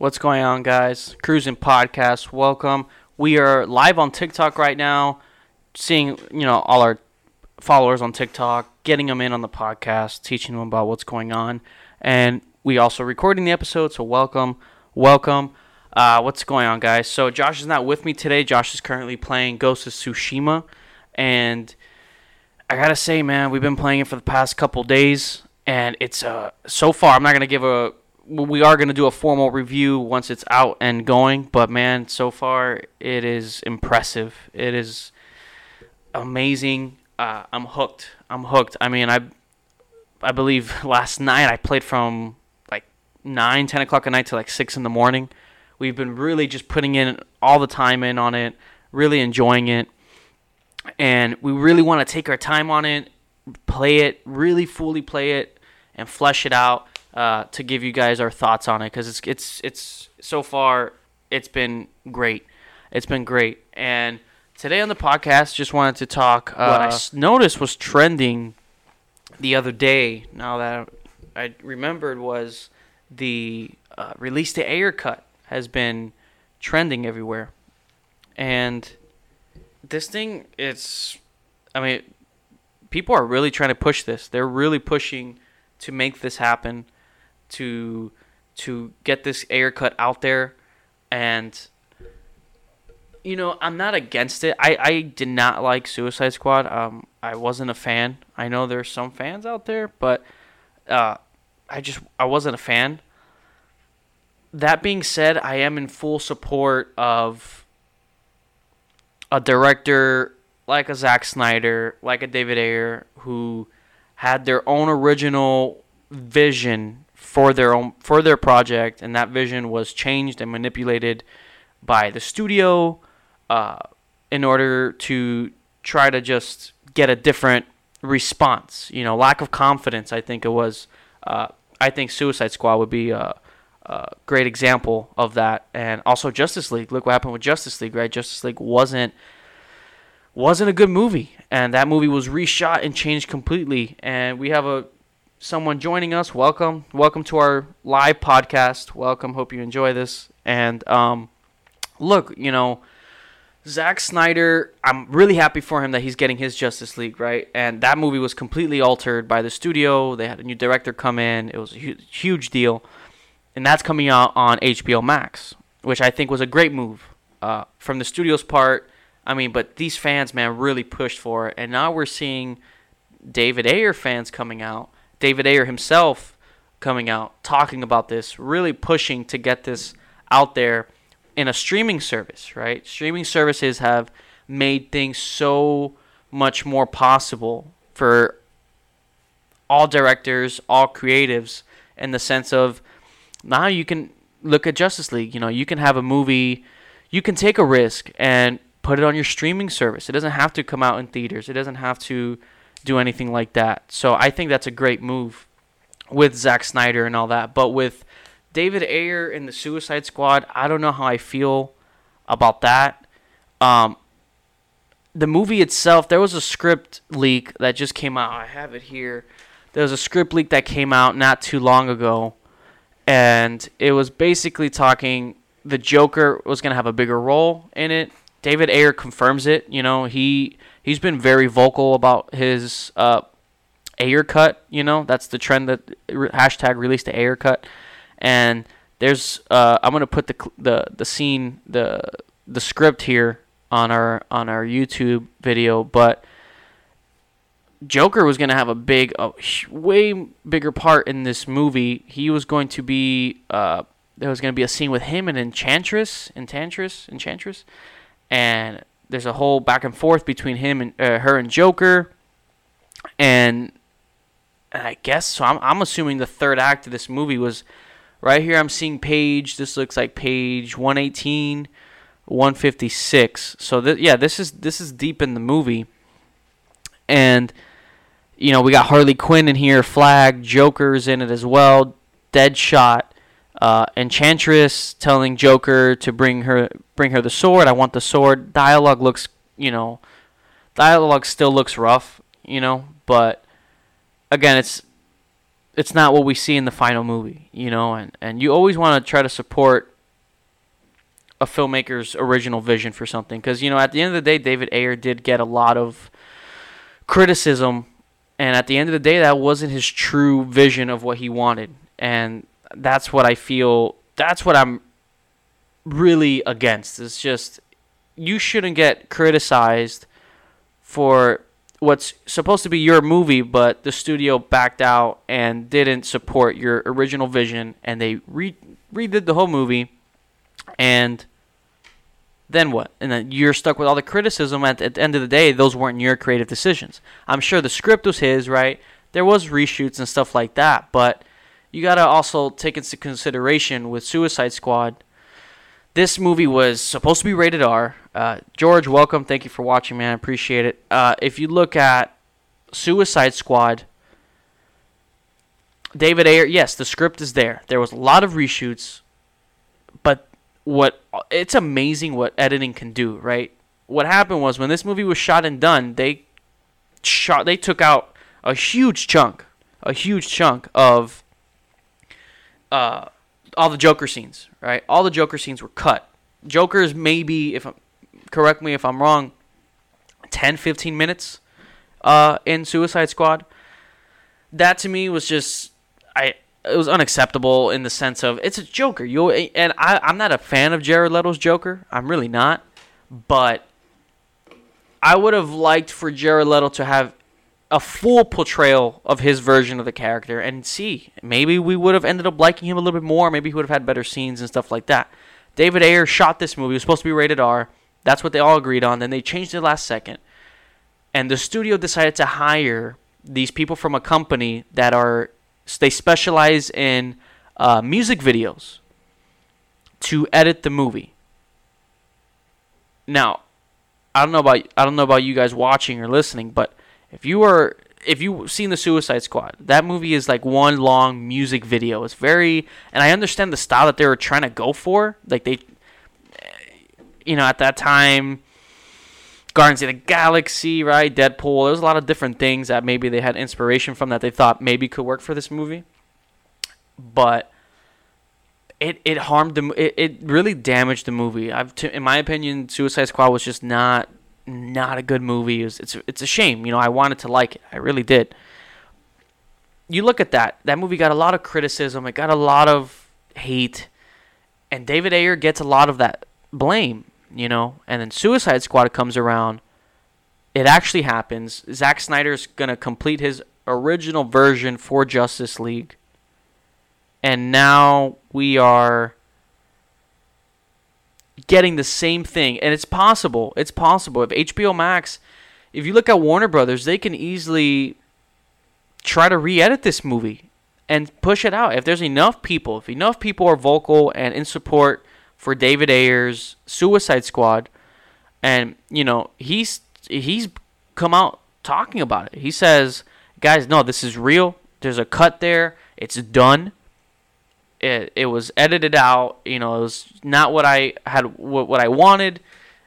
What's going on, guys? Cruising Podcast, welcome. We are live on TikTok right now, seeing you know all our followers on TikTok, getting them in on the podcast, teaching them about what's going on, and we also recording the episode. So welcome, welcome. Uh, what's going on, guys? So Josh is not with me today. Josh is currently playing Ghost of Tsushima, and I gotta say, man, we've been playing it for the past couple days, and it's uh so far. I'm not gonna give a. We are gonna do a formal review once it's out and going, but man, so far it is impressive. It is amazing. Uh, I'm hooked. I'm hooked. I mean, I I believe last night I played from like nine, ten o'clock at night to like six in the morning. We've been really just putting in all the time in on it, really enjoying it and we really want to take our time on it, play it, really fully play it, and flesh it out uh, to give you guys our thoughts on it because it's it's it's so far it's been great, it's been great. And today on the podcast, just wanted to talk. Uh, what I s- noticed was trending the other day. Now that I remembered was the uh, release the Ayer cut has been trending everywhere, and this thing it's I mean people are really trying to push this. They're really pushing to make this happen to to get this Ayer cut out there and you know, I'm not against it. I, I did not like Suicide Squad. Um, I wasn't a fan. I know there's some fans out there, but uh, I just I wasn't a fan. That being said, I am in full support of a director like a Zack Snyder, like a David Ayer, who had their own original vision for their own for their project, and that vision was changed and manipulated by the studio uh, in order to try to just get a different response. You know, lack of confidence. I think it was. Uh, I think Suicide Squad would be a, a great example of that, and also Justice League. Look what happened with Justice League, right? Justice League wasn't wasn't a good movie, and that movie was reshot and changed completely. And we have a someone joining us. Welcome, welcome to our live podcast. Welcome. Hope you enjoy this. And um, look, you know, Zack Snyder. I'm really happy for him that he's getting his Justice League right. And that movie was completely altered by the studio. They had a new director come in. It was a hu- huge deal, and that's coming out on HBO Max, which I think was a great move uh, from the studio's part I mean, but these fans, man, really pushed for it, and now we're seeing David Ayer fans coming out, David Ayer himself coming out talking about this, really pushing to get this out there in a streaming service, right? Streaming services have made things so much more possible for all directors, all creatives, in the sense of now you can look at Justice League. You know, you can have a movie, you can take a risk and put it on your streaming service. It doesn't have to come out in theaters. It doesn't have to do anything like that. So I think that's a great move with Zack Snyder and all that. But with David Ayer and the Suicide Squad, I don't know how I feel about that. Um, the movie itself, there was a script leak that just came out. I have it here. There was a script leak that came out not too long ago, and it was basically talking the Joker was going to have a bigger role in it. David Ayer confirms it. You know, he he's been very vocal about his uh, Ayer cut. You know, that's the trend that hashtag released the Ayer cut. And there's uh, I'm gonna put the the the scene the the script here on our on our YouTube video, but Joker was gonna have a big, a way bigger part in this movie. He was going to be uh, there was gonna be a scene with him and Enchantress, Enchantress, Enchantress, and there's a whole back and forth between him and uh, her and Joker, and, I guess so. I'm I'm assuming the third act of this movie was right here. I'm seeing page. This looks like page 118, 156. So th- yeah, this is this is deep in the movie, and you know we got Harley Quinn in here, Flag, Joker's in it as well, Deadshot uh, Enchantress telling Joker to bring her bring her the sword. I want the sword. Dialogue looks, you know, dialogue still looks rough, you know, but again, it's it's not what we see in the final movie, you know, and, and you always want to try to support a filmmaker's original vision for something because you know at the end of the day David Ayer did get a lot of criticism and at the end of the day that wasn't his true vision of what he wanted and that's what I feel that's what I'm really against it's just you shouldn't get criticized for what's supposed to be your movie, but the studio backed out and didn't support your original vision, and they re- redid the whole movie, and then what? And then you're stuck with all the criticism. At, at the end of the day, those weren't your creative decisions. I'm sure the script was his, right? There was reshoots and stuff like that, but you gotta also take into consideration with Suicide Squad this movie was supposed to be rated R. Uh, George, welcome. Thank you for watching, man. I appreciate it. Uh, if you look at Suicide Squad, David Ayer, yes, the script is there. There was a lot of reshoots, but what it's amazing what editing can do, right? What happened was when this movie was shot and done, they shot they took out a huge chunk, a huge chunk of uh all the Joker scenes, right? All the Joker scenes were cut. Joker's maybe, if I'm, correct me if I'm wrong, 10, 15 minutes uh, in Suicide Squad. That to me was just, I it was unacceptable in the sense of it's a Joker. You and I, I'm not a fan of Jared Leto's Joker. I'm really not, but I would have liked for Jared Leto to have a full portrayal of his version of the character and see maybe we would have ended up liking him a little bit more maybe he would have had better scenes and stuff like that. David ayer shot this movie it was supposed to be rated r that's what they all agreed on then they changed it last second. And the studio decided to hire these people from a company that are they specialize in uh, music videos to edit the movie. Now i don't know about i don't know about you guys watching or listening but if you are if you've seen the Suicide Squad, that movie is like one long music video. It's very, and I understand the style that they were trying to go for. Like they, you know, at that time, Guardians of the Galaxy, right? Deadpool. There's a lot of different things that maybe they had inspiration from that they thought maybe could work for this movie. But it it harmed the it, it really damaged the movie. I've t- in my opinion, Suicide Squad was just not not a good movie. It was, it's it's a shame. You know, I wanted to like it. I really did. You look at that. That movie got a lot of criticism. It got a lot of hate, and David Ayer gets a lot of that blame. You know, and then Suicide Squad comes around. It actually happens. Zack Snyder's gonna complete his original version for Justice League, and now we are getting the same thing. And it's possible. It's possible. If HBO Max, if you look at Warner Brothers, they can easily try to re edit this movie and push it out. If there's enough people, if enough people are vocal and in support for David Ayer's Suicide Squad, and you know he's he's come out talking about it. He says, "Guys, no, this is real. There's a cut there. It's done it, it was edited out. You know, it was not what I had what, what I wanted.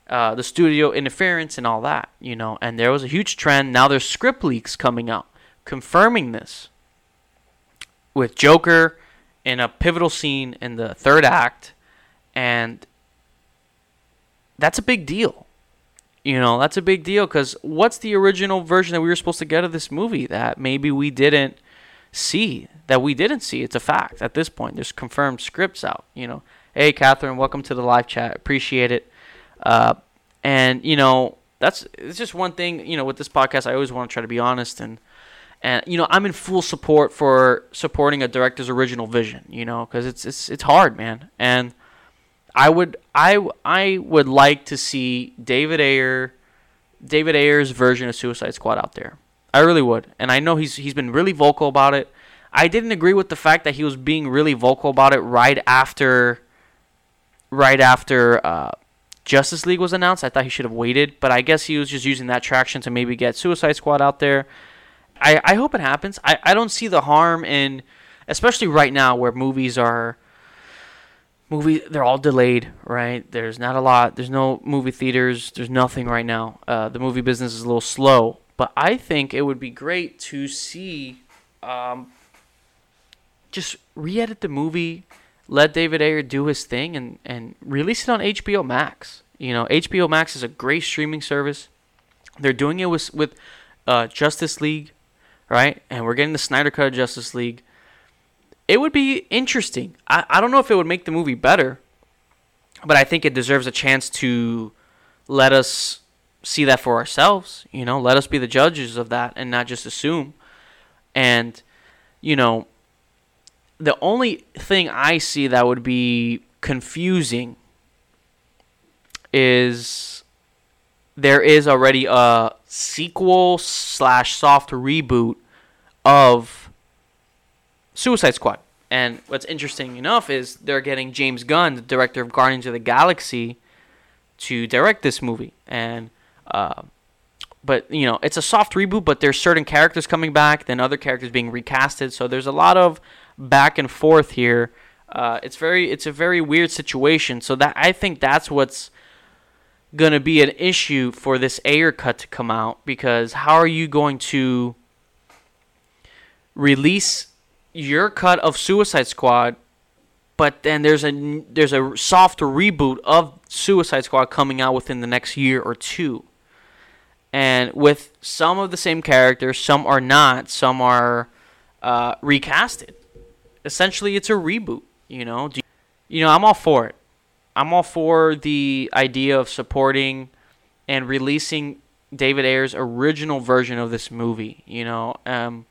Uh, the studio interference and all that. You know, and there was a huge trend. Now there's script leaks coming out confirming this. With Joker in a pivotal scene in the third act, and that's a big deal. You know, that's a big deal because what's the original version that we were supposed to get of this movie that maybe we didn't see? that we didn't see. It's a fact at this point. There's confirmed scripts out. You know, hey Catherine, welcome to the live chat. Appreciate it. Uh, and you know, that's it's just one thing. You know, with this podcast, I always want to try to be honest and and you know, I'm in full support for supporting a director's original vision. You know, because it's it's it's hard, man. And I would I I would like to see David Ayer David Ayer's version of Suicide Squad out there. I really would. And I know he's he's been really vocal about it. I didn't agree with the fact that he was being really vocal about it right after right after uh, Justice League was announced. I thought he should have waited, but I guess he was just using that traction to maybe get Suicide Squad out there. I, I hope it happens. I, I don't see the harm in, especially right now where movies are movie they're all delayed right there's not a lot there's no movie theaters there's nothing right now uh, the movie business is a little slow but i think it would be great to see um, just re-edit the movie, let David Ayer do his thing, and and release it on HBO Max. You know, HBO Max is a great streaming service. They're doing it with with uh, Justice League, right? And we're getting the Snyder Cut of Justice League. It would be interesting. I, I don't know if it would make the movie better, but I think it deserves a chance to let us see that for ourselves. You know, let us be the judges of that and not just assume. And, you know, the only thing I see that would be confusing is there is already a sequel slash soft reboot of Suicide Squad. And what's interesting enough is they're getting James Gunn, the director of Guardians of the Galaxy, to direct this movie. And uh, but you know, it's a soft reboot, but there's certain characters coming back, then other characters being recasted. So there's a lot of back and forth here. Uh, it's very it's a very weird situation. So that I think that's what's gonna be an issue for this Ayer cut to come out because how are you going to release your cut of Suicide Squad, but then there's a there's a soft reboot of Suicide Squad coming out within the next year or two, and with some of the same characters, some are not, some are uh, recasted. Essentially, it's a reboot. You know, you, you know, I'm all for it. I'm all for the idea of supporting and releasing David Ayer's original version of this movie. You know, um,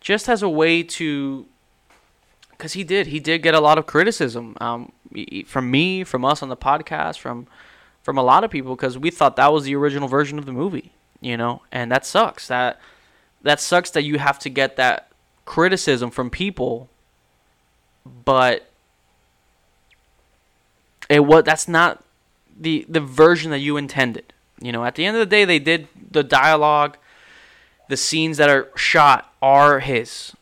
just as a way to, because he did, he did get a lot of criticism um, from me, from us on the podcast, from from a lot of people, because we thought that was the original version of the movie. You know, and that sucks. That that sucks that you have to get that criticism from people, but it was that's not the the version that you intended. You know, at the end of the day, they did the dialogue, the scenes that are shot are his,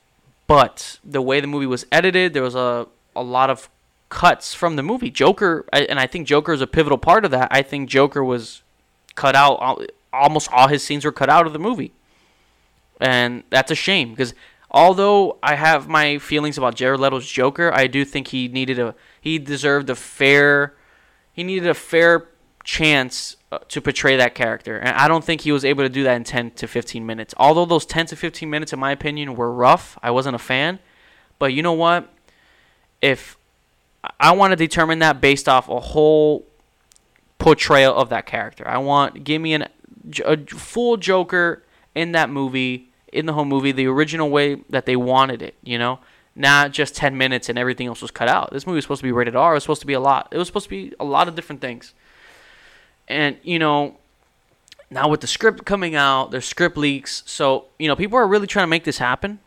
but the way the movie was edited, there was a a lot of cuts from the movie. Joker, and I think Joker is a pivotal part of that. I think Joker was cut out. Almost all his scenes were cut out of the movie, and that's a shame because although I have my feelings about Jared Leto's Joker, I do think he needed a he deserved a fair he needed a fair chance uh, to portray that character. And I don't think he was able to do that in 10 to 15 minutes. Although those 10 to 15 minutes in my opinion were rough, I wasn't a fan. But you know what? If I want to determine that based off a whole portrayal of that character. I want give me an a full Joker in that movie, in the whole movie, the original way that they wanted it, you know? not just 10 minutes and everything else was cut out. This movie was supposed to be rated R. It was supposed to be a lot. It was supposed to be a lot of different things. And, you know, now with the script coming out, there's script leaks. So, you know, people are really trying to make this happen.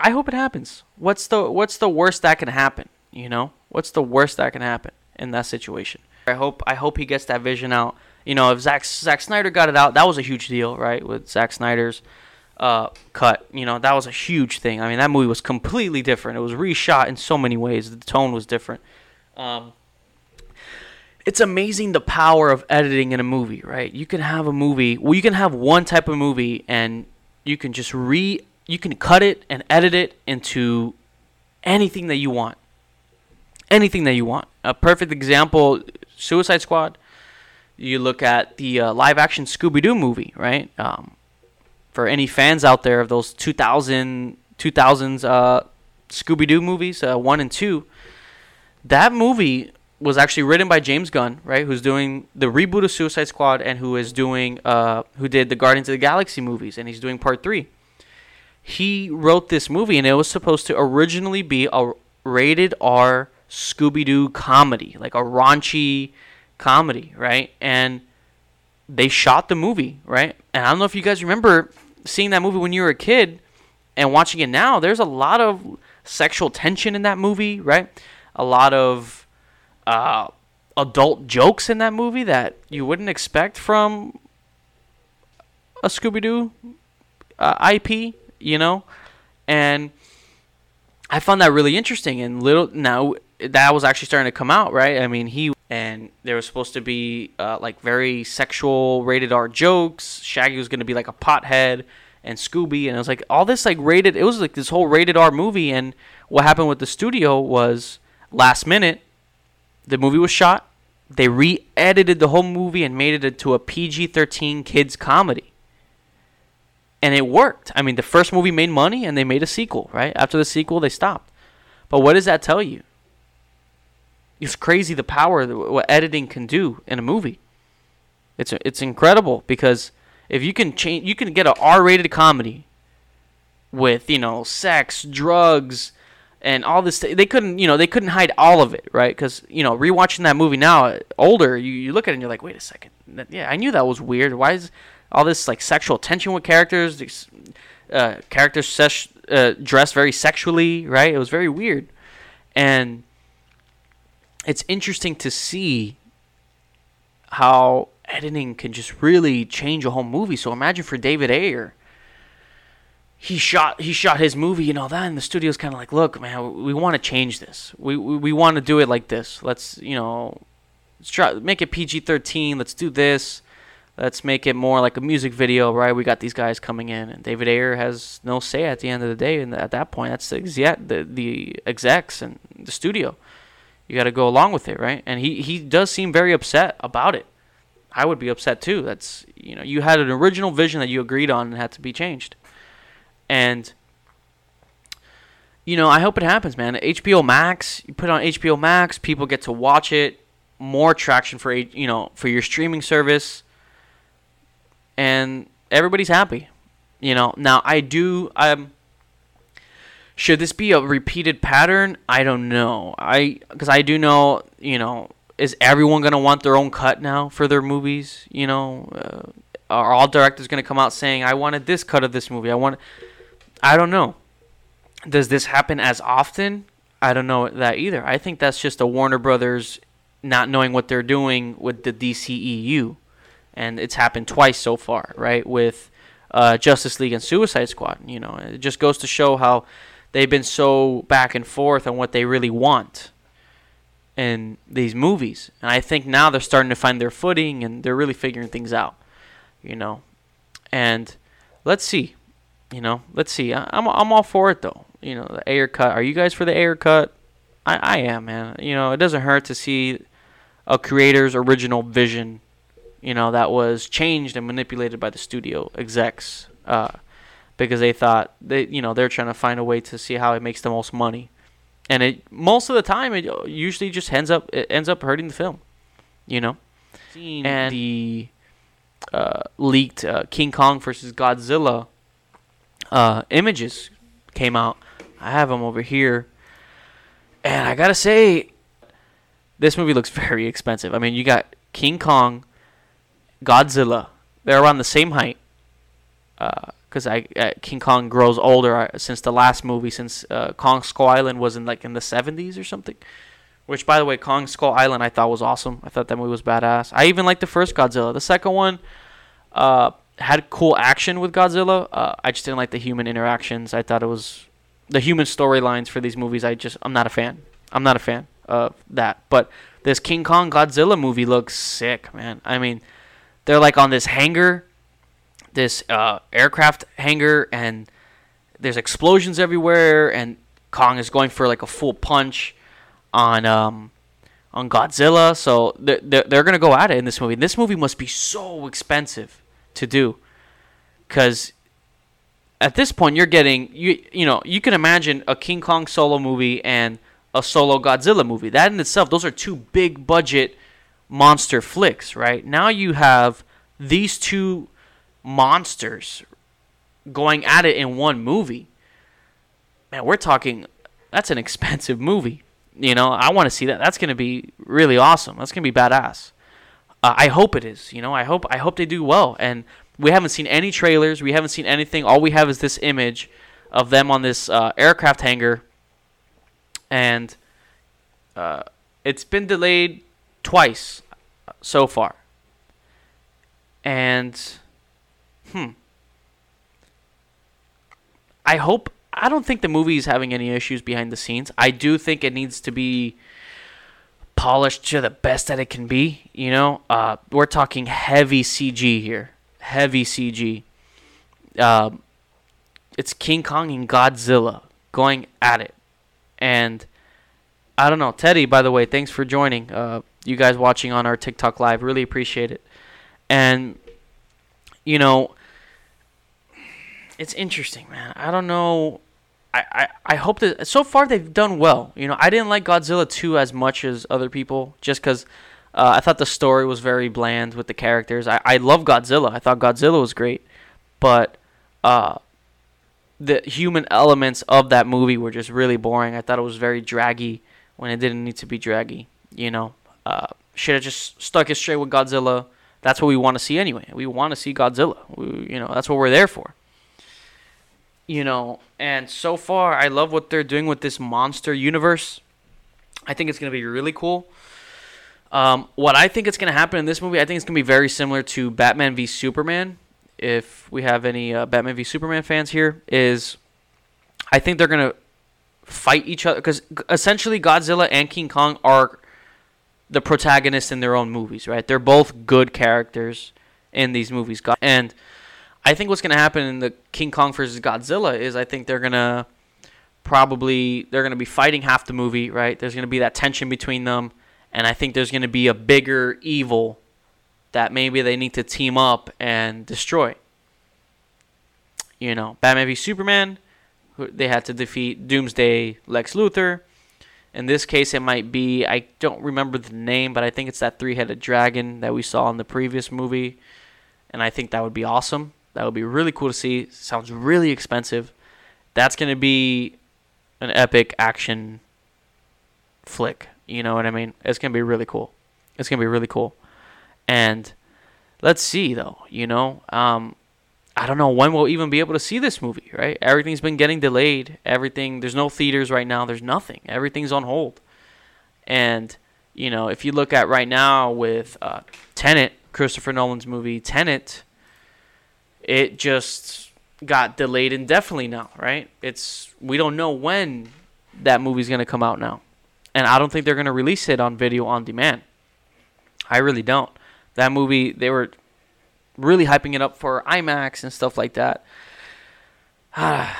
I hope it happens. What's the what's the worst that can happen, you know? What's the worst that can happen in that situation? I hope I hope he gets that vision out. You know, if Zack Zack Snyder got it out, that was a huge deal, right? With Zack Snyder's uh, cut. You know, that was a huge thing. I mean, that movie was completely different. It was reshot in so many ways. The tone was different. Um, it's amazing the power of editing in a movie, right? You can have a movie, well, you can have one type of movie, and you can just re, you can cut it and edit it into anything that you want. Anything that you want. A perfect example: Suicide Squad. You look at the uh, live-action Scooby-Doo movie, right? Um, for any fans out there of those 2000 2000s uh, Scooby Doo movies, uh, one and two, that movie was actually written by James Gunn, right? Who's doing the reboot of Suicide Squad and who is doing uh, who did the Guardians of the Galaxy movies, and he's doing part three. He wrote this movie, and it was supposed to originally be a rated R Scooby Doo comedy, like a raunchy comedy, right? And they shot the movie, right? And I don't know if you guys remember seeing that movie when you were a kid and watching it now, there's a lot of sexual tension in that movie, right? A lot of uh, adult jokes in that movie that you wouldn't expect from a Scooby Doo uh, IP, you know? And I found that really interesting. And little now that was actually starting to come out, right? I mean, he and there was supposed to be uh, like very sexual rated R jokes. Shaggy was going to be like a pothead, and Scooby, and it was like all this like rated. It was like this whole rated R movie, and what happened with the studio was last minute, the movie was shot. They re-edited the whole movie and made it into a PG-13 kids comedy. And it worked. I mean, the first movie made money and they made a sequel, right? After the sequel, they stopped. But what does that tell you? It's crazy the power that what editing can do in a movie. It's it's incredible because if you can change, you can get a R-rated comedy with you know sex, drugs, and all this. They couldn't you know they couldn't hide all of it, right? Because you know rewatching that movie now, older, you, you look at it and you're like, wait a second, yeah, I knew that was weird. Why is all this like sexual tension with characters? These, uh, characters sesh, uh, dressed very sexually, right? It was very weird, and it's interesting to see how editing can just really change a whole movie. So imagine for David Ayer, he shot he shot his movie and all that, and the studio's kind of like, look, man, we want to change this. We we, we want to do it like this. Let's you know, let's try make it PG thirteen. Let's do this. Let's make it more like a music video, right? We got these guys coming in, and David Ayer has no say at the end of the day. And at that point, that's the the, the execs and the studio. You got to go along with it, right? And he, he does seem very upset about it. I would be upset too. That's you know you had an original vision that you agreed on and had to be changed, and you know I hope it happens, man. HBO Max, you put on HBO Max, people get to watch it, more traction for you know for your streaming service, and everybody's happy. You know now I do um. Should this be a repeated pattern? I don't know. I because I do know you know is everyone to want their own cut now for their movies? You know, uh, are all directors to come out saying, "I wanted this cut of this movie"? I want. I don't know. Does this happen as often? I don't know that either. I think that's just a Warner Brothers not knowing what they're doing with the DCEU, and it's happened twice so far, right? With uh, Justice League and Suicide Squad. You know, it just goes to show how they've been so back and forth on what they really want in these movies. And I think now they're starting to find their footing and they're really figuring things out, you know. And let's see, you know, let's see. I, am I'm all for it though. You know, the Ayer cut. Are you guys for the Ayer cut? I I am, man. You know, it doesn't hurt to see a creator's original vision, you know, that was changed and manipulated by the studio execs. Uh, because they thought they, you know, they're trying to find a way to see how it makes the most money and it most of the time it usually just ends up it ends up hurting the film, you know. And the uh, leaked uh, King Kong versus Godzilla uh, images came out. I have them over here, and I gotta say, this movie looks very expensive. I mean, you got King Kong, Godzilla. They're around the same height. Uh, because I uh, King Kong grows older uh, since the last movie, since uh, Kong Skull Island was in like in the 70s or something. Which, by the way, Kong Skull Island I thought was awesome. I thought that movie was badass. I even liked the first Godzilla. The second one uh, had cool action with Godzilla. Uh, I just didn't like the human interactions. I thought it was the human storylines for these movies. I just I'm not a fan. I'm not a fan of that. But this King Kong Godzilla movie looks sick, man. I mean, they're like on this hangar this uh, aircraft hangar, and there's explosions everywhere, and Kong is going for like a full punch on um, on Godzilla. So they're, they're, they're gonna go at it in this movie. This movie must be so expensive to do, because at this point you're getting you you know you can imagine a King Kong solo movie and a solo Godzilla movie. That in itself, those are two big budget monster flicks, right? Now you have these two monsters going at it in one movie. Man, we're talking that's an expensive movie. You know, I want to see that. That's going to be really awesome. That's going to be badass. Uh, I hope it is. You know, I hope I hope they do well. And we haven't seen any trailers. We haven't seen anything. All we have is this image of them on this uh, aircraft hangar, and uh, it's been delayed twice so far. And hmm. I hope. I don't think the movie is having any issues behind the scenes. I do think it needs to be polished to the best that it can be. You know, uh, we're talking heavy CG here, heavy CG. Uh, it's King Kong and Godzilla going at it, and I don't know, Teddy. By the way, thanks for joining. Uh, you guys watching on our TikTok live, really appreciate it. And you know, it's interesting, man. I don't know. I, I, I hope that so far they've done well. You know, I didn't like Godzilla 2 as much as other people just because uh, I thought the story was very bland with the characters. I, I love Godzilla. I thought Godzilla was great. But uh, the human elements of that movie were just really boring. I thought it was very draggy when it didn't need to be draggy. You know, uh, should have just stuck it straight with Godzilla. That's what we want to see anyway. We want to see Godzilla. We, you know, that's what we're there for you know, and so far I love what they're doing with this monster universe. I think it's going to be really cool. Um, what I think is going to happen in this movie, I think it's going to be very similar to Batman v Superman. If we have any uh, Batman v Superman fans here, is I think they're going to fight each other because essentially Godzilla and King Kong are the protagonists in their own movies, right? They're both good characters in these movies, and I think what's going to happen in the King Kong versus Godzilla is I think they're going to probably they're going to be fighting half the movie, right? There's going to be that tension between them, and I think there's going to be a bigger evil that maybe they need to team up and destroy. You know, Batman v Superman, they had to defeat Doomsday Lex Luthor. In this case, it might be I don't remember the name, but I think it's that three-headed dragon that we saw in the previous movie, and I think that would be awesome. That would be really cool to see. Sounds really expensive. That's going to be an epic action flick. You know what I mean? It's going to be really cool. It's going to be really cool. And let's see, though. You know, um, I don't know when we'll even be able to see this movie, right? Everything's been getting delayed. Everything, there's no theaters right now. There's nothing. Everything's on hold. And, you know, if you look at right now with uh, Tenet, Christopher Nolan's movie Tenet, it just got delayed indefinitely now, right? It's we don't know when that movie's going to come out now. And I don't think they're going to release it on video on demand. I really don't. That movie they were really hyping it up for IMAX and stuff like that.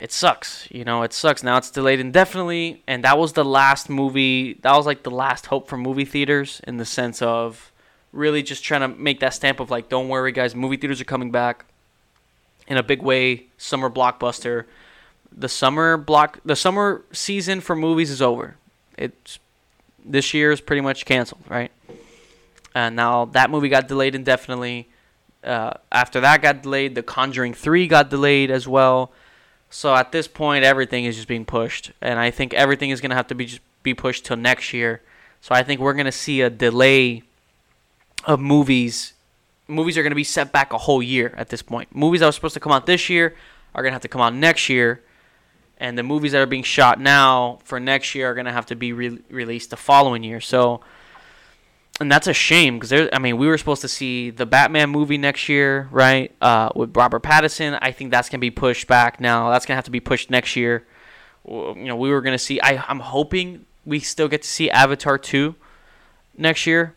it sucks, you know, it sucks. Now it's delayed indefinitely and that was the last movie, that was like the last hope for movie theaters in the sense of really just trying to make that stamp of like, don't worry, guys, movie theaters are coming back in a big way. Summer blockbuster. The summer block, the summer season for movies is over. It's this year is pretty much canceled, right? And now that movie got delayed indefinitely. Uh, after that got delayed, The Conjuring 3 got delayed as well. So at this point, everything is just being pushed, and I think everything is gonna have to be just be pushed till next year. So I think we're gonna see a delay of movies. Movies are going to be set back a whole year at this point. Movies that were supposed to come out this year are going to have to come out next year, and the movies that are being shot now for next year are going to have to be re- released the following year. So, and that's a shame because I mean, we were supposed to see the Batman movie next year, right? Uh, with Robert Pattinson. I think that's going to be pushed back now. That's going to have to be pushed next year. You know, we were going to see. I, I'm hoping we still get to see Avatar two next year.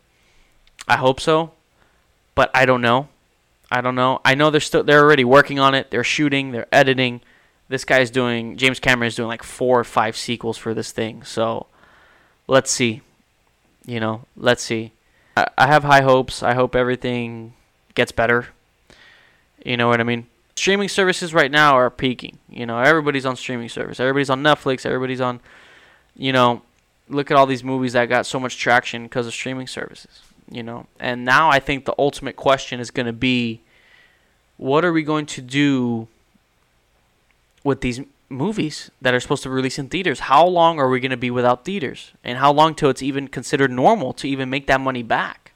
I hope so, but I don't know. I don't know. I know they're still they're already working on it. They're shooting. They're editing. This guy's doing James Cameron is doing like four or five sequels for this thing. So let's see. You know, let's see. I, I have high hopes. I hope everything gets better. You know what I mean? Streaming services right now are peaking. You know, everybody's on streaming service. Everybody's on Netflix. Everybody's on, you know, look at all these movies that got so much traction because of streaming services you know. And now I think the ultimate question is going to be what are we going to do with these movies that are supposed to release in theaters? How long are we going to be without theaters? And how long till it's even considered normal to even make that money back?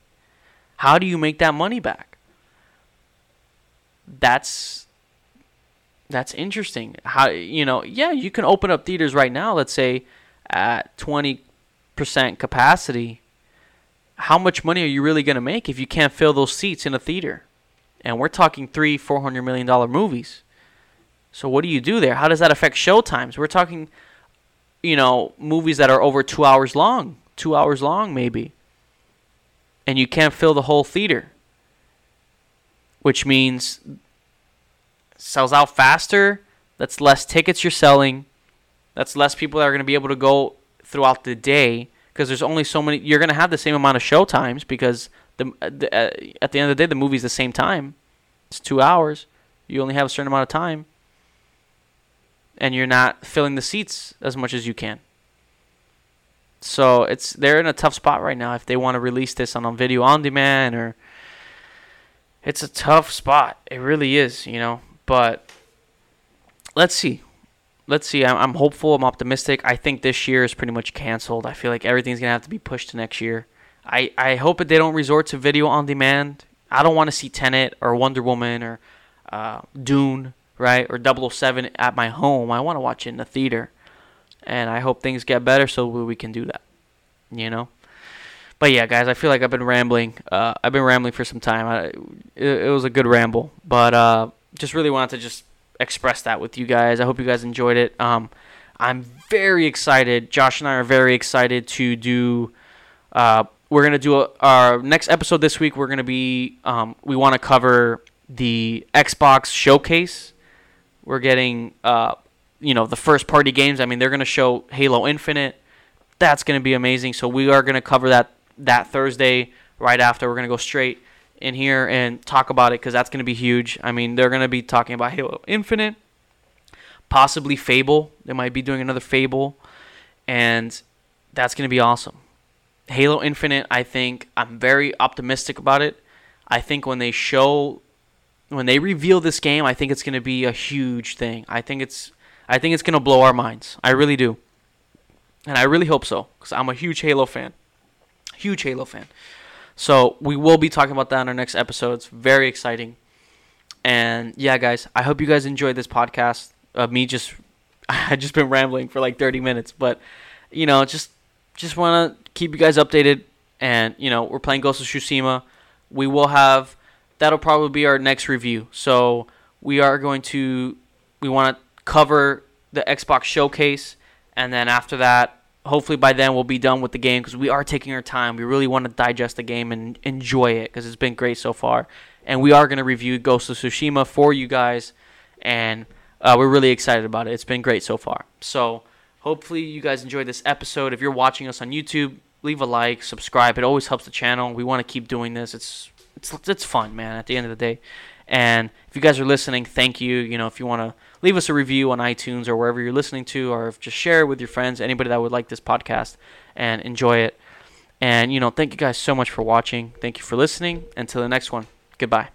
How do you make that money back? That's that's interesting. How you know, yeah, you can open up theaters right now, let's say at 20% capacity how much money are you really going to make if you can't fill those seats in a theater? And we're talking three, four hundred million dollar movies. So what do you do there? How does that affect show times? We're talking, you know, movies that are over two hours long, two hours long maybe, and you can't fill the whole theater, which means sells out faster, That's less tickets you're selling. That's less people that are going to be able to go throughout the day because there's only so many. You're to have the same amount of show times because the, the uh, at the end of the day the movie's the same time. It's two hours. You only have a certain amount of time, and you're not filling the seats as much as you can. So it's they're in a tough spot right now if they want to release this on a video on demand or it's a tough spot. It really is, you know. But let's see. Let's see. I'm, I'm hopeful. I'm optimistic. I think this year is pretty much canceled. I feel like everything's gonna have to be pushed to next year. I I hope that they don't resort to video on demand. I don't want to see Tenet or Wonder Woman or uh, Dune, right, or 007 at my home. I want to watch it in the theater and I hope things get better so we can do that. You know. But yeah, guys, I feel like I've been rambling. Uh, I've been rambling for some time. I, it, it, was a good ramble, but uh, just really wanted to just express that with you guys. I hope you guys enjoyed it. Um, I'm very excited. Josh and I are very excited to do. Uh, we're gonna do a, our next episode this week. We're gonna be. Um, we want to cover the Xbox showcase. We're getting uh, you know the first party games. I mean, they're to show Halo Infinite. That's to be amazing. So we are to cover that that Thursday right after. We're to go straight in here and talk about it because that's going to be huge. I mean, they're going to be talking about Halo Infinite, possibly Fable. They might be doing another Fable, and that's going to be awesome. Halo Infinite, I think I'm very optimistic about it. I think when they show when they reveal this game, I think it's going to be a huge thing. I think it's I think it's going to blow our minds. I really do. And I really hope so because I'm a huge Halo fan. Huge Halo fan. So we will be talking about that in our next episode. It's very exciting. And yeah, guys, I hope you guys enjoyed this podcast of me just I just been rambling for like 30 minutes, but you know, just just want to keep you guys updated and you know, we're playing Ghost of Tsushima. We will have that'll probably be our next review. So, we are going to we want to cover the Xbox showcase, and then after that, hopefully by then we'll be done with the game because we are taking our time. We really want to digest the game and enjoy it because it's been great so far. And we are going to review Ghost of Tsushima for you guys, and uh, we're really excited about it. It's been great so far. So hopefully you guys enjoyed this episode. If you're watching us on YouTube, leave a like, subscribe. It always helps the channel. We want to keep doing this. It's it's it's fun, man. At the end of the day, and if you guys are listening, thank you. You know, if you want to leave us a review on iTunes or wherever you're listening to, or just share it with your friends, anybody that would like this podcast and enjoy it. And, you know, thank you guys so much for watching. Thank you for listening. Until the next one, goodbye.